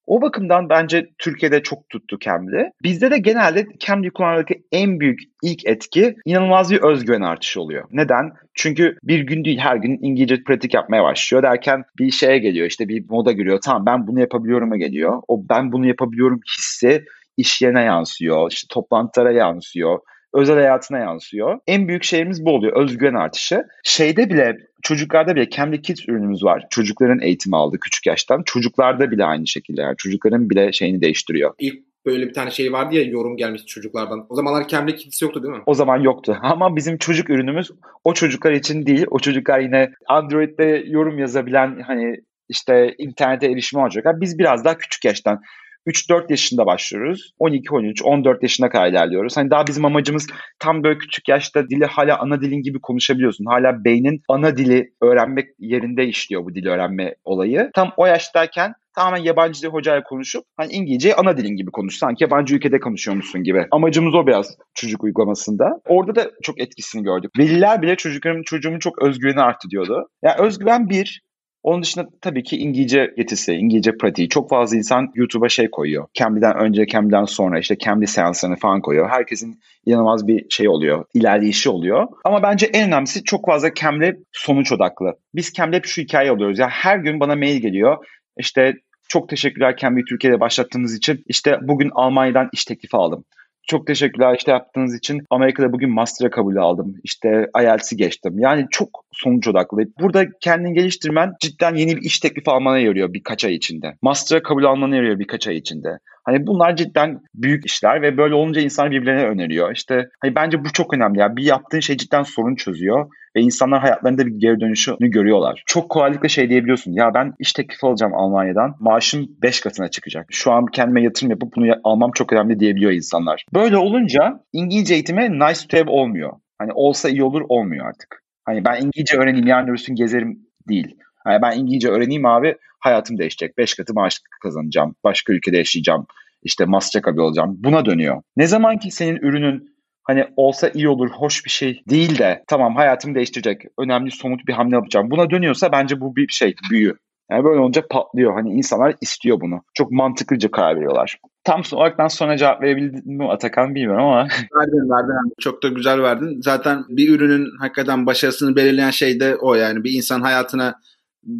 O bakımdan bence Türkiye'de çok tuttu Cambly. Bizde de genelde Cambly kullanmadaki en büyük ilk etki inanılmaz bir özgüven artışı oluyor. Neden? Çünkü bir gün değil her gün İngilizce pratik yapmaya başlıyor derken bir şeye geliyor işte bir moda giriyor. Tamam ben bunu yapabiliyorum'a geliyor. O ben bunu yapabiliyorum hissi iş yerine yansıyor, işte toplantılara yansıyor özel hayatına yansıyor. En büyük şeyimiz bu oluyor. Özgüven artışı. Şeyde bile çocuklarda bile Cambly Kids ürünümüz var. Çocukların eğitimi aldı küçük yaştan. Çocuklarda bile aynı şekilde. Yani çocukların bile şeyini değiştiriyor. İlk böyle bir tane şey vardı ya yorum gelmişti çocuklardan. O zamanlar Cambly Kids yoktu değil mi? O zaman yoktu. Ama bizim çocuk ürünümüz o çocuklar için değil. O çocuklar yine Android'de yorum yazabilen hani işte internete erişimi olacak. Biz biraz daha küçük yaştan 3-4 yaşında başlıyoruz. 12, 13, 14 yaşına kadar ilerliyoruz. Hani daha bizim amacımız tam böyle küçük yaşta dili hala ana dilin gibi konuşabiliyorsun. Hala beynin ana dili öğrenmek yerinde işliyor bu dili öğrenme olayı. Tam o yaştayken tamamen yabancı dil hocayla konuşup hani İngilizceyi ana dilin gibi konuş. Sanki yabancı ülkede konuşuyormuşsun gibi. Amacımız o biraz çocuk uygulamasında. Orada da çok etkisini gördük. Veliler bile çocuklarım çocuğumun çok özgüveni arttı diyordu. Ya yani özgüven bir, onun dışında tabii ki İngilizce yetisi, İngilizce pratiği. Çok fazla insan YouTube'a şey koyuyor. Cambly'den önce, Cambly'den sonra işte Cambly seanslarını falan koyuyor. Herkesin inanılmaz bir şey oluyor, ilerleyişi oluyor. Ama bence en önemlisi çok fazla Cambly sonuç odaklı. Biz Cambly hep şu hikaye alıyoruz. Ya her gün bana mail geliyor. İşte çok teşekkürler Cambly Türkiye'de başlattığınız için. İşte bugün Almanya'dan iş teklifi aldım. Çok teşekkürler işte yaptığınız için. Amerika'da bugün master'a kabul aldım. İşte IELTS'i geçtim. Yani çok sonuç odaklı. Burada kendini geliştirmen cidden yeni bir iş teklifi almana yarıyor birkaç ay içinde. Master'a kabul almana yarıyor birkaç ay içinde. Hani bunlar cidden büyük işler ve böyle olunca insan birbirlerine öneriyor. İşte hani bence bu çok önemli. Yani bir yaptığın şey cidden sorun çözüyor ve insanlar hayatlarında bir geri dönüşünü görüyorlar. Çok kolaylıkla şey diyebiliyorsun. Ya ben iş teklifi alacağım Almanya'dan. Maaşım 5 katına çıkacak. Şu an kendime yatırım yapıp bunu almam çok önemli diyebiliyor insanlar. Böyle olunca İngilizce eğitime nice to have olmuyor. Hani olsa iyi olur olmuyor artık. Hani ben İngilizce öğreneyim yarın öbürsün gezerim değil. Yani ben İngilizce öğreneyim abi hayatım değişecek. Beş katı maaş kazanacağım. Başka ülkede yaşayacağım. İşte master abi olacağım. Buna dönüyor. Ne zaman ki senin ürünün hani olsa iyi olur, hoş bir şey değil de tamam hayatımı değiştirecek, önemli somut bir hamle yapacağım. Buna dönüyorsa bence bu bir şey, büyü. Yani böyle olunca patlıyor. Hani insanlar istiyor bunu. Çok mantıklıca karar veriyorlar. Tam olarak sonra cevap verebildim mi Atakan bilmiyorum ama. Verdin verdin. Çok da güzel verdin. Zaten bir ürünün hakikaten başarısını belirleyen şey de o yani. Bir insan hayatına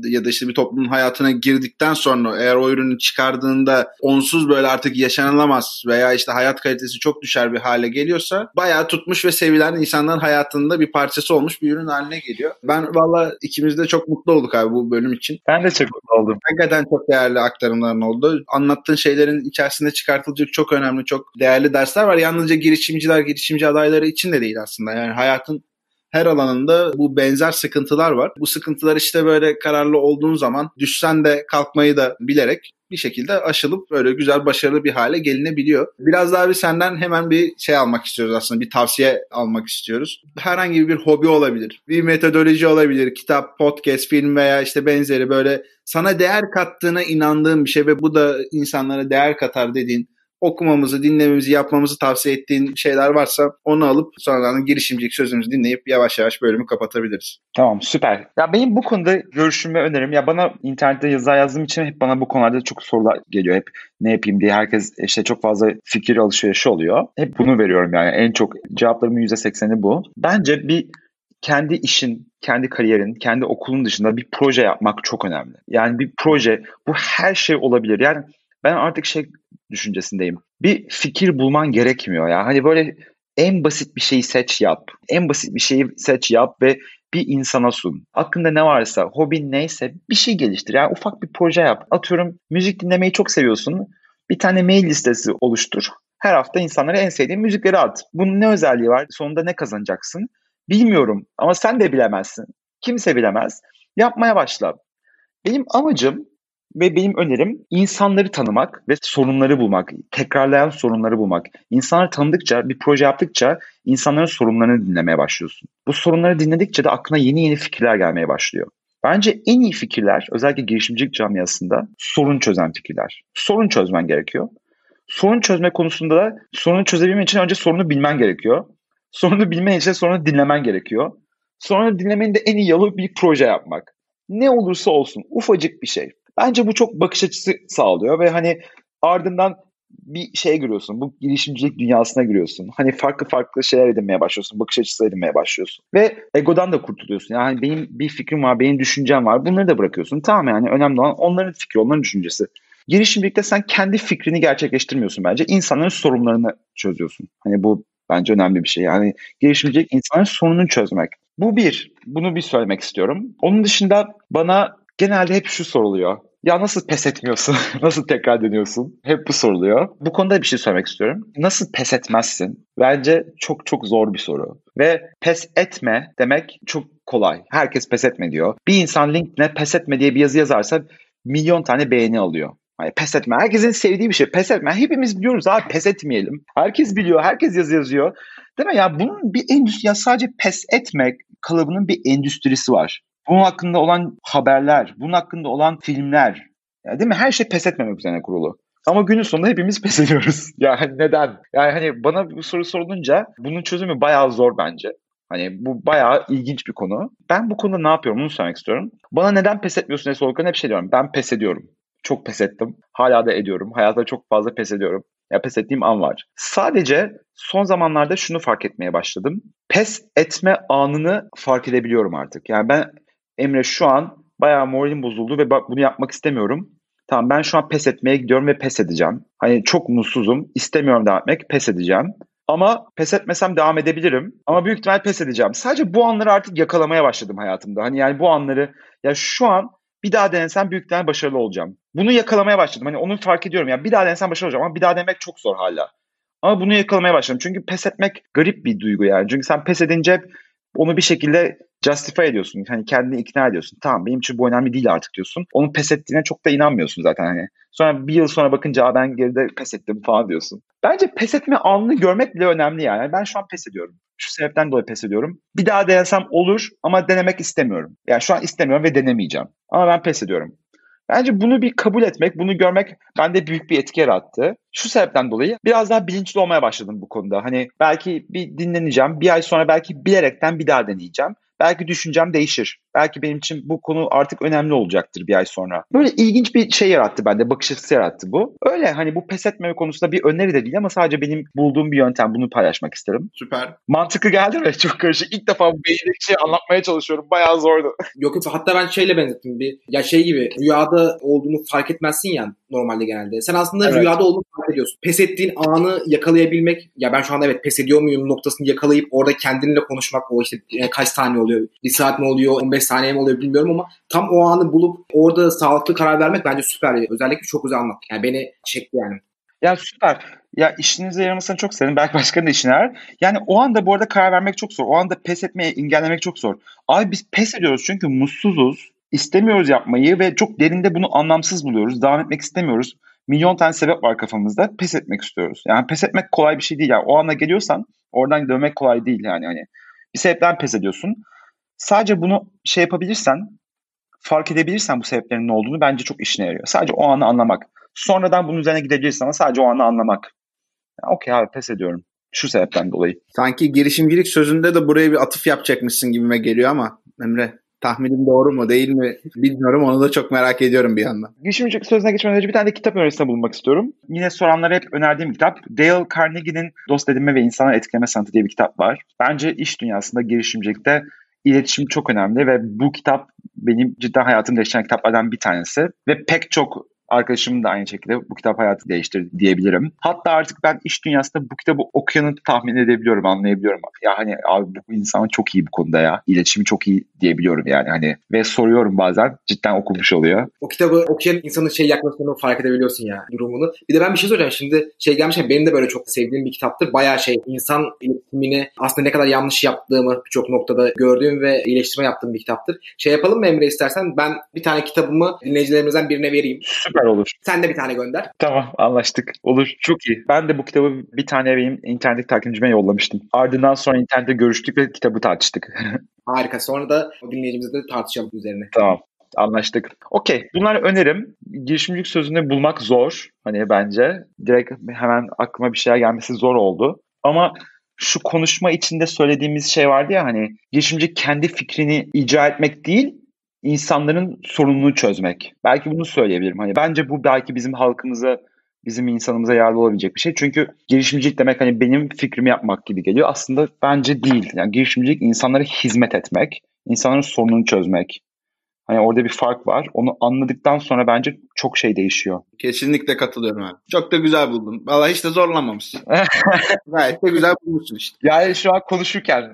ya da işte bir toplumun hayatına girdikten sonra eğer o ürünü çıkardığında onsuz böyle artık yaşanılamaz veya işte hayat kalitesi çok düşer bir hale geliyorsa bayağı tutmuş ve sevilen insanların hayatında bir parçası olmuş bir ürün haline geliyor. Ben valla ikimiz de çok mutlu olduk abi bu bölüm için. Ben de çok mutlu oldum. Hakikaten çok değerli aktarımların oldu. Anlattığın şeylerin içerisinde çıkartılacak çok önemli, çok değerli dersler var. Yalnızca girişimciler, girişimci adayları için de değil aslında. Yani hayatın her alanında bu benzer sıkıntılar var. Bu sıkıntılar işte böyle kararlı olduğun zaman düşsen de kalkmayı da bilerek bir şekilde aşılıp böyle güzel başarılı bir hale gelinebiliyor. Biraz daha bir senden hemen bir şey almak istiyoruz aslında bir tavsiye almak istiyoruz. Herhangi bir hobi olabilir, bir metodoloji olabilir, kitap, podcast, film veya işte benzeri böyle sana değer kattığına inandığın bir şey ve bu da insanlara değer katar dediğin okumamızı, dinlememizi, yapmamızı tavsiye ettiğin şeyler varsa onu alıp sonradan girişimcilik sözümüzü dinleyip yavaş yavaş bölümü kapatabiliriz. Tamam süper. Ya benim bu konuda görüşüm ve önerim ya bana internette yazı yazdığım için hep bana bu konularda çok sorular geliyor. Hep ne yapayım diye herkes işte çok fazla fikir alışverişi oluyor. Hep bunu veriyorum yani en çok cevaplarımın %80'i bu. Bence bir kendi işin, kendi kariyerin, kendi okulun dışında bir proje yapmak çok önemli. Yani bir proje bu her şey olabilir. Yani ben artık şey düşüncesindeyim. Bir fikir bulman gerekmiyor ya. Hani böyle en basit bir şeyi seç yap. En basit bir şeyi seç yap ve bir insana sun. Aklında ne varsa, hobin neyse bir şey geliştir. Yani ufak bir proje yap. Atıyorum müzik dinlemeyi çok seviyorsun. Bir tane mail listesi oluştur. Her hafta insanlara en sevdiğin müzikleri at. Bunun ne özelliği var? Sonunda ne kazanacaksın? Bilmiyorum ama sen de bilemezsin. Kimse bilemez. Yapmaya başla. Benim amacım ve benim önerim insanları tanımak ve sorunları bulmak, tekrarlayan sorunları bulmak. İnsanları tanıdıkça, bir proje yaptıkça insanların sorunlarını dinlemeye başlıyorsun. Bu sorunları dinledikçe de aklına yeni yeni fikirler gelmeye başlıyor. Bence en iyi fikirler özellikle girişimcilik camiasında sorun çözen fikirler. Sorun çözmen gerekiyor. Sorun çözme konusunda da sorunu çözebilmen için önce sorunu bilmen gerekiyor. Sorunu bilmen için sorunu dinlemen gerekiyor. Sonra dinlemenin de en iyi yolu bir proje yapmak. Ne olursa olsun ufacık bir şey. Bence bu çok bakış açısı sağlıyor ve hani ardından bir şeye giriyorsun. Bu girişimcilik dünyasına giriyorsun. Hani farklı farklı şeyler edinmeye başlıyorsun. Bakış açısı edinmeye başlıyorsun. Ve egodan da kurtuluyorsun. Yani benim bir fikrim var, benim düşüncem var. Bunları da bırakıyorsun. Tamam yani önemli olan onların fikri, onların düşüncesi. Girişimcilikte sen kendi fikrini gerçekleştirmiyorsun bence. İnsanların sorunlarını çözüyorsun. Hani bu bence önemli bir şey. Yani girişimcilik insanın sorununu çözmek. Bu bir. Bunu bir söylemek istiyorum. Onun dışında bana genelde hep şu soruluyor. Ya nasıl pes etmiyorsun? nasıl tekrar dönüyorsun? Hep bu soruluyor. Bu konuda bir şey söylemek istiyorum. Nasıl pes etmezsin? Bence çok çok zor bir soru. Ve pes etme demek çok kolay. Herkes pes etme diyor. Bir insan LinkedIn'e pes etme diye bir yazı yazarsa milyon tane beğeni alıyor. Hani pes etme. Herkesin sevdiği bir şey. Pes etme. Hepimiz biliyoruz abi pes etmeyelim. Herkes biliyor. Herkes yazı yazıyor. Değil mi? Ya bunun bir endüstri, ya sadece pes etmek kalıbının bir endüstrisi var. Bunun hakkında olan haberler, bunun hakkında olan filmler. Yani değil mi? Her şey pes etmemek üzerine kurulu. Ama günün sonunda hepimiz pes ediyoruz. Yani neden? Yani hani bana bu soru sorulunca bunun çözümü bayağı zor bence. Hani bu bayağı ilginç bir konu. Ben bu konuda ne yapıyorum onu söylemek istiyorum. Bana neden pes etmiyorsun diye sorulurken hep şey diyorum. Ben pes ediyorum. Çok pes ettim. Hala da ediyorum. Hayatta çok fazla pes ediyorum. Ya pes ettiğim an var. Sadece son zamanlarda şunu fark etmeye başladım. Pes etme anını fark edebiliyorum artık. Yani ben Emre şu an bayağı moralim bozuldu ve bak bunu yapmak istemiyorum. Tamam ben şu an pes etmeye gidiyorum ve pes edeceğim. Hani çok mutsuzum. istemiyorum devam etmek. Pes edeceğim. Ama pes etmesem devam edebilirim. Ama büyük ihtimal pes edeceğim. Sadece bu anları artık yakalamaya başladım hayatımda. Hani yani bu anları ya şu an bir daha denesem büyük ihtimal başarılı olacağım. Bunu yakalamaya başladım. Hani onu fark ediyorum. Ya bir daha denesem başarılı olacağım ama bir daha denemek çok zor hala. Ama bunu yakalamaya başladım. Çünkü pes etmek garip bir duygu yani. Çünkü sen pes edince onu bir şekilde justify ediyorsun. Hani kendini ikna ediyorsun. Tamam benim için bu önemli değil artık diyorsun. Onun pes ettiğine çok da inanmıyorsun zaten hani. Sonra bir yıl sonra bakınca ben geride pes ettim falan diyorsun. Bence pes etme anını görmek bile önemli yani. Ben şu an pes ediyorum. Şu sebepten dolayı pes ediyorum. Bir daha denesem olur ama denemek istemiyorum. Yani şu an istemiyorum ve denemeyeceğim. Ama ben pes ediyorum. Bence bunu bir kabul etmek, bunu görmek bende büyük bir etki yarattı. Şu sebepten dolayı biraz daha bilinçli olmaya başladım bu konuda. Hani belki bir dinleneceğim, bir ay sonra belki bilerekten bir daha deneyeceğim belki düşüncem değişir. Belki benim için bu konu artık önemli olacaktır bir ay sonra. Böyle ilginç bir şey yarattı bende. Bakış açısı yarattı bu. Öyle hani bu pes etmeme konusunda bir öneri de değil ama sadece benim bulduğum bir yöntem. Bunu paylaşmak isterim. Süper. Mantıklı geldi mi? Çok karışık. İlk defa bu beyindeki şeyi anlatmaya çalışıyorum. Bayağı zordu. Yok yok hatta ben şeyle benzettim. Bir, ya şey gibi rüyada olduğunu fark etmezsin ya normalde genelde. Sen aslında evet. rüyada olduğunu fark ediyorsun. Pes ettiğin anı yakalayabilmek ya ben şu anda evet pes ediyor muyum noktasını yakalayıp orada kendinle konuşmak o işte e, kaç saniye oluyor? Bir saat mi oluyor? 15 saniye mi oluyor bilmiyorum ama tam o anı bulup orada sağlıklı karar vermek bence süper. Özellikle çok güzel anlat. Yani beni çekti yani. Ya süper. Ya işinize yaramasını çok sevindim. Belki başkanın da işine yarar. Yani o anda bu arada karar vermek çok zor. O anda pes etmeye engellemek çok zor. Abi biz pes ediyoruz çünkü mutsuzuz. istemiyoruz yapmayı ve çok derinde bunu anlamsız buluyoruz. Devam etmek istemiyoruz. Milyon tane sebep var kafamızda. Pes etmek istiyoruz. Yani pes etmek kolay bir şey değil. Yani o anda geliyorsan oradan dönmek kolay değil yani. Hani bir sebepten pes ediyorsun. Sadece bunu şey yapabilirsen, fark edebilirsen bu sebeplerin ne olduğunu bence çok işine yarıyor. Sadece o anı anlamak. Sonradan bunun üzerine gidebilirsin ama sadece o anı anlamak. Okey abi pes ediyorum. Şu sebepten dolayı. Sanki girişimcilik sözünde de buraya bir atıf yapacakmışsın gibime geliyor ama Emre tahminim doğru mu değil mi bilmiyorum onu da çok merak ediyorum bir yandan. Girişimcilik sözüne geçmeden önce bir tane de kitap önerisinde bulunmak istiyorum. Yine soranlara hep önerdiğim kitap. Dale Carnegie'nin Dost Edinme ve İnsana Etkileme Sanatı diye bir kitap var. Bence iş dünyasında girişimcilikte iletişim çok önemli ve bu kitap benim cidden hayatımı değiştiren kitaplardan bir tanesi. Ve pek çok Arkadaşım da aynı şekilde bu kitap hayatı değiştirdi diyebilirim. Hatta artık ben iş dünyasında bu kitabı okuyanı tahmin edebiliyorum, anlayabiliyorum. Ya hani abi bu insan çok iyi bu konuda ya. İletişimi çok iyi diyebiliyorum yani hani. Ve soruyorum bazen cidden okumuş oluyor. O kitabı okuyan insanın şey yaklaşımını fark edebiliyorsun ya durumunu. Bir de ben bir şey soracağım şimdi şey gelmişken benim de böyle çok sevdiğim bir kitaptır. Bayağı şey insan iletişimini aslında ne kadar yanlış yaptığımı birçok noktada gördüğüm ve iyileştirme yaptığım bir kitaptır. Şey yapalım mı Emre istersen ben bir tane kitabımı dinleyicilerimizden birine vereyim. Süper olur. Sen de bir tane gönder. Tamam anlaştık. Olur. Çok iyi. Ben de bu kitabı bir tane benim internet takipçime yollamıştım. Ardından sonra internette görüştük ve kitabı tartıştık. Harika. Sonra da dinleyicimizle de tartışalım üzerine. Tamam. Anlaştık. Okey. Bunlar önerim. Girişimcilik sözünü bulmak zor. Hani bence. Direkt hemen aklıma bir şeyler gelmesi zor oldu. Ama şu konuşma içinde söylediğimiz şey vardı ya hani girişimci kendi fikrini icra etmek değil insanların sorununu çözmek. Belki bunu söyleyebilirim. Hani bence bu belki bizim halkımıza bizim insanımıza yararlı olabilecek bir şey. Çünkü girişimcilik demek hani benim fikrimi yapmak gibi geliyor. Aslında bence değil. Yani girişimcilik insanlara hizmet etmek, insanların sorununu çözmek, Hani orada bir fark var. Onu anladıktan sonra bence çok şey değişiyor. Kesinlikle katılıyorum abi. Çok da güzel buldun. Valla hiç de zorlamamışsın. Gayet de güzel bulmuşsun işte. Yani şu an konuşurken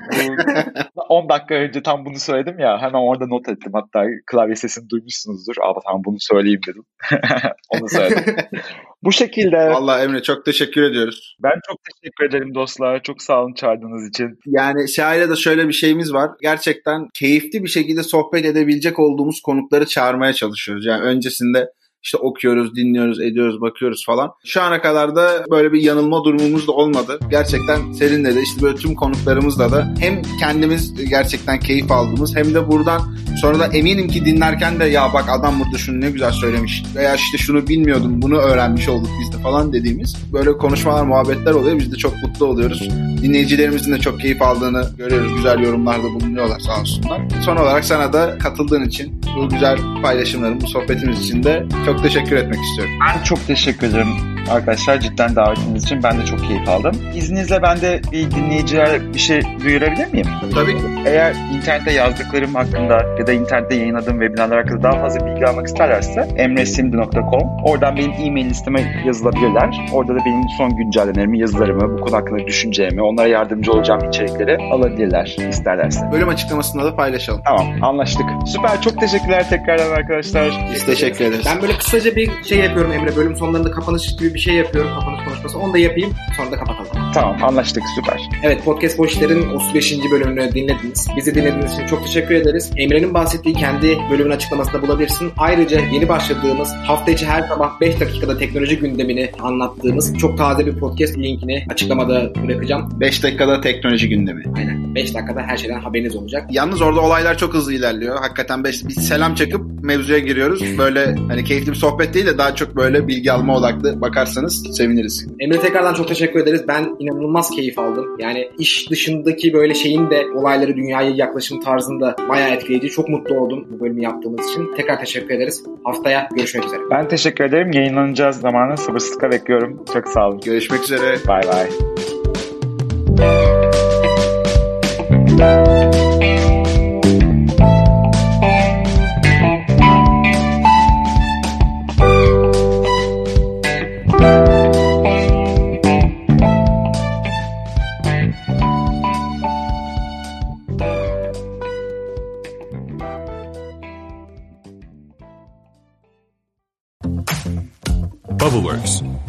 10 dakika önce tam bunu söyledim ya hemen orada not ettim. Hatta klavye sesini duymuşsunuzdur. Aa tamam bunu söyleyeyim dedim. Onu söyledim. Bu şekilde. Valla Emre çok teşekkür ediyoruz. Ben çok teşekkür ederim dostlar. Çok sağ olun çağırdığınız için. Yani şahane de şöyle bir şeyimiz var. Gerçekten keyifli bir şekilde sohbet edebilecek olduğumuz konukları çağırmaya çalışıyoruz. Yani öncesinde işte okuyoruz, dinliyoruz, ediyoruz, bakıyoruz falan. Şu ana kadar da böyle bir yanılma durumumuz da olmadı. Gerçekten Selin'le de işte böyle tüm konuklarımızla da hem kendimiz gerçekten keyif aldığımız hem de buradan sonra da eminim ki dinlerken de ya bak adam burada şunu ne güzel söylemiş veya işte şunu bilmiyordum bunu öğrenmiş olduk biz de falan dediğimiz böyle konuşmalar, muhabbetler oluyor. Biz de çok mutlu oluyoruz. Dinleyicilerimizin de çok keyif aldığını görüyoruz. Güzel yorumlarda bulunuyorlar sağ olsunlar. Son olarak sana da katıldığın için bu güzel paylaşımların, bu sohbetimiz için de çok teşekkür etmek istiyorum. Ben çok teşekkür ederim arkadaşlar cidden davetiniz için. Ben de çok keyif aldım. İzninizle ben de bir dinleyiciler bir şey duyurabilir miyim? Tabii ki. Eğer internette yazdıklarım hakkında ya da internette yayınladığım webinarlar hakkında daha fazla bilgi almak isterlerse emresimdi.com oradan benim e-mail listeme yazılabilirler. Orada da benim son güncellemelerimi, yazılarımı, bu konu hakkında düşüneceğimi, onlara yardımcı olacağım içerikleri alabilirler isterlerse. Bölüm açıklamasında da paylaşalım. Tamam anlaştık. Süper çok teşekkürler tekrardan arkadaşlar. Biz teşekkür ederiz. Ben böyle kısaca bir şey yapıyorum Emre. Bölüm sonlarında kapanış gibi bir şey yapıyorum kapanış konuşması. Onu da yapayım sonra da kapatalım. Tamam anlaştık süper. Evet Podcast Boş İşler'in 35. bölümünü dinlediniz. Bizi dinlediğiniz için çok teşekkür ederiz. Emre'nin bahsettiği kendi bölümün açıklamasında bulabilirsin. Ayrıca yeni başladığımız hafta içi her sabah 5 dakikada teknoloji gündemini anlattığımız çok taze bir podcast linkini açıklamada bırakacağım. 5 dakikada teknoloji gündemi. Aynen 5 dakikada her şeyden haberiniz olacak. Yalnız orada olaylar çok hızlı ilerliyor. Hakikaten beş, bir selam çakıp mevzuya giriyoruz. Böyle hani keyifli bir sohbet değil de daha çok böyle bilgi alma odaklı bakarsanız seviniriz. Emre tekrardan çok teşekkür ederiz. Ben inanılmaz keyif aldım. Yani iş dışındaki böyle şeyin de olayları dünyaya yaklaşım tarzında bayağı etkileyici. Çok mutlu oldum bu bölümü yaptığımız için. Tekrar teşekkür ederiz. Haftaya görüşmek üzere. Ben teşekkür ederim. Yayınlanacağız zamanı sabırsızlıkla bekliyorum. Çok sağ olun. Görüşmek üzere. Bay bay. Bubbleworks